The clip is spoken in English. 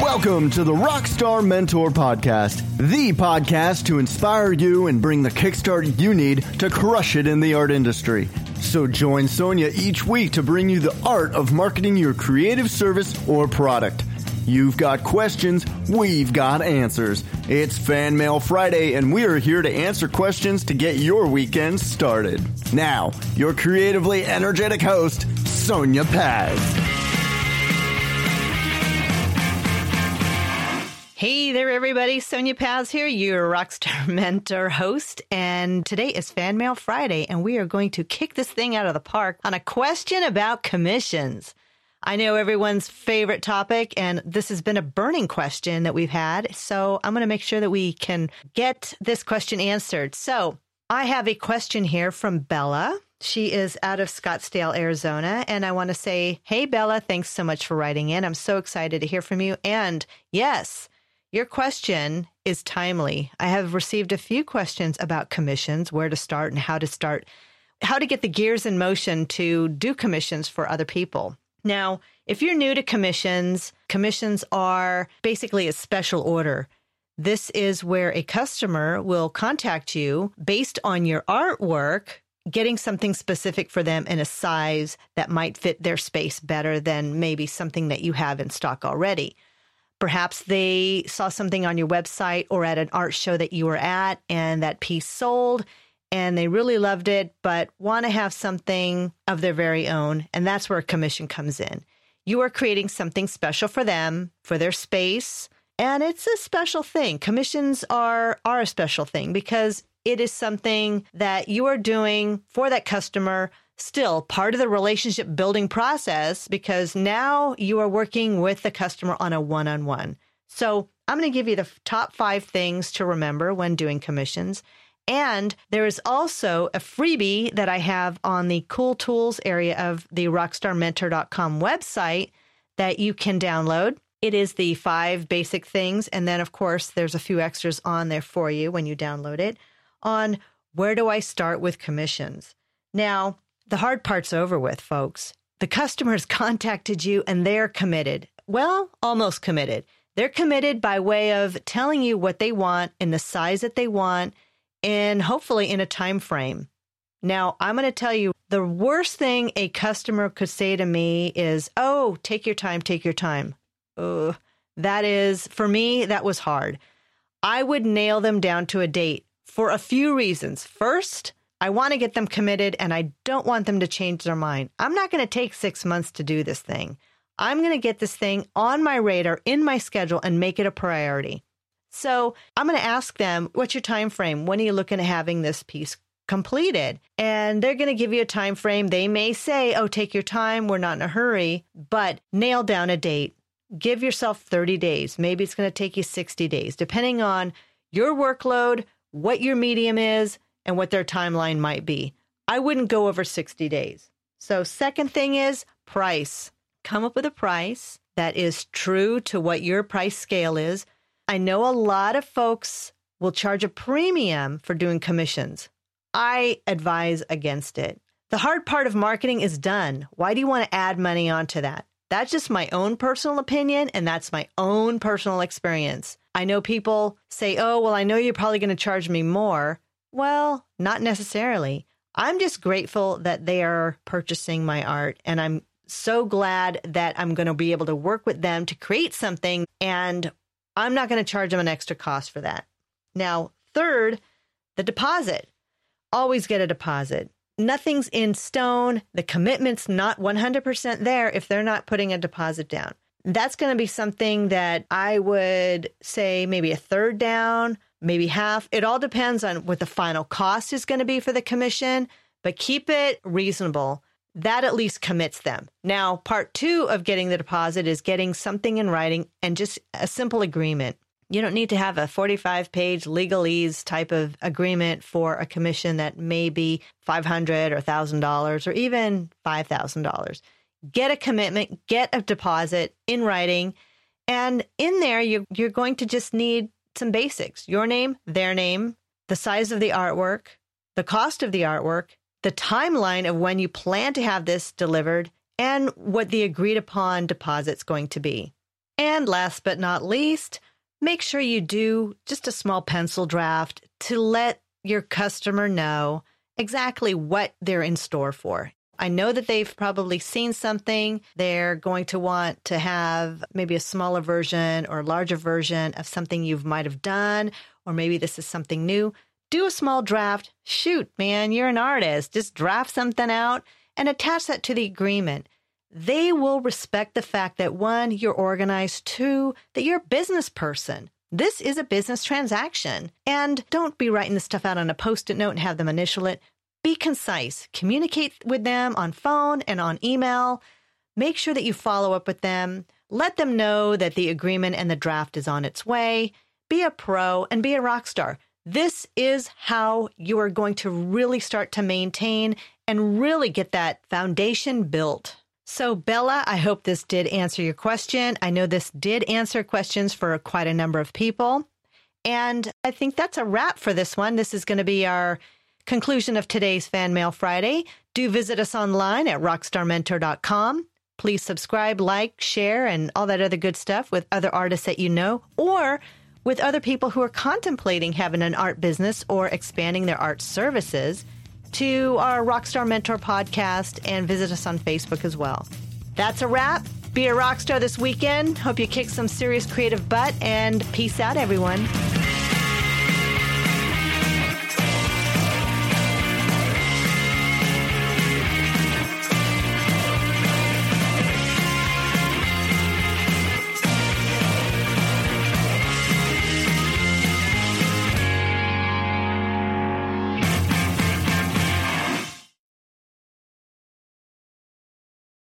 Welcome to the Rockstar Mentor Podcast, the podcast to inspire you and bring the kickstart you need to crush it in the art industry. So join Sonia each week to bring you the art of marketing your creative service or product. You've got questions, we've got answers. It's Fan Mail Friday, and we are here to answer questions to get your weekend started. Now, your creatively energetic host, Sonia Paz. Hey there, everybody. Sonia Paz here, your Rockstar Mentor host. And today is Fan Mail Friday, and we are going to kick this thing out of the park on a question about commissions. I know everyone's favorite topic, and this has been a burning question that we've had. So I'm going to make sure that we can get this question answered. So I have a question here from Bella. She is out of Scottsdale, Arizona. And I want to say, hey, Bella, thanks so much for writing in. I'm so excited to hear from you. And yes, your question is timely. I have received a few questions about commissions, where to start and how to start, how to get the gears in motion to do commissions for other people. Now, if you're new to commissions, commissions are basically a special order. This is where a customer will contact you based on your artwork, getting something specific for them in a size that might fit their space better than maybe something that you have in stock already. Perhaps they saw something on your website or at an art show that you were at and that piece sold and they really loved it, but want to have something of their very own. And that's where a commission comes in. You are creating something special for them, for their space. And it's a special thing. Commissions are, are a special thing because it is something that you are doing for that customer still part of the relationship building process because now you are working with the customer on a one on one. So I'm going to give you the top five things to remember when doing commissions. And there is also a freebie that I have on the cool tools area of the rockstarmentor.com website that you can download. It is the five basic things. And then, of course, there's a few extras on there for you when you download it on where do I start with commissions. Now, the hard part's over with, folks. The customer's contacted you and they're committed. Well, almost committed. They're committed by way of telling you what they want in the size that they want and hopefully in a time frame. Now, I'm going to tell you the worst thing a customer could say to me is, "Oh, take your time, take your time." Ugh, that is for me that was hard. I would nail them down to a date for a few reasons. First, I want to get them committed and I don't want them to change their mind. I'm not going to take six months to do this thing. I'm going to get this thing on my radar, in my schedule, and make it a priority. So I'm going to ask them, what's your time frame? When are you looking at having this piece completed? And they're going to give you a time frame. They may say, oh, take your time. We're not in a hurry, but nail down a date. Give yourself 30 days. Maybe it's going to take you 60 days, depending on your workload, what your medium is, and what their timeline might be. I wouldn't go over 60 days. So, second thing is price. Come up with a price that is true to what your price scale is. I know a lot of folks will charge a premium for doing commissions. I advise against it. The hard part of marketing is done. Why do you want to add money onto that? That's just my own personal opinion, and that's my own personal experience. I know people say, oh, well, I know you're probably going to charge me more. Well, not necessarily. I'm just grateful that they are purchasing my art and I'm so glad that I'm going to be able to work with them to create something and I'm not going to charge them an extra cost for that. Now, third, the deposit. Always get a deposit. Nothing's in stone. The commitment's not 100% there if they're not putting a deposit down. That's going to be something that I would say maybe a third down, maybe half. It all depends on what the final cost is going to be for the commission, but keep it reasonable. That at least commits them. Now, part two of getting the deposit is getting something in writing and just a simple agreement. You don't need to have a 45 page legalese type of agreement for a commission that may be 500 or $1,000 or even $5,000. Get a commitment, get a deposit in writing. And in there, you, you're going to just need some basics your name, their name, the size of the artwork, the cost of the artwork, the timeline of when you plan to have this delivered, and what the agreed upon deposit's going to be. And last but not least, make sure you do just a small pencil draft to let your customer know exactly what they're in store for. I know that they've probably seen something. They're going to want to have maybe a smaller version or larger version of something you might have done, or maybe this is something new. Do a small draft. Shoot, man, you're an artist. Just draft something out and attach that to the agreement. They will respect the fact that one, you're organized, two, that you're a business person. This is a business transaction. And don't be writing this stuff out on a post it note and have them initial it. Be concise. Communicate with them on phone and on email. Make sure that you follow up with them. Let them know that the agreement and the draft is on its way. Be a pro and be a rock star. This is how you are going to really start to maintain and really get that foundation built. So, Bella, I hope this did answer your question. I know this did answer questions for quite a number of people. And I think that's a wrap for this one. This is going to be our conclusion of today's Fan Mail Friday. Do visit us online at rockstarmentor.com. Please subscribe, like, share, and all that other good stuff with other artists that you know or with other people who are contemplating having an art business or expanding their art services to our Rockstar Mentor podcast and visit us on Facebook as well. That's a wrap. Be a rock star this weekend. Hope you kick some serious creative butt and peace out, everyone.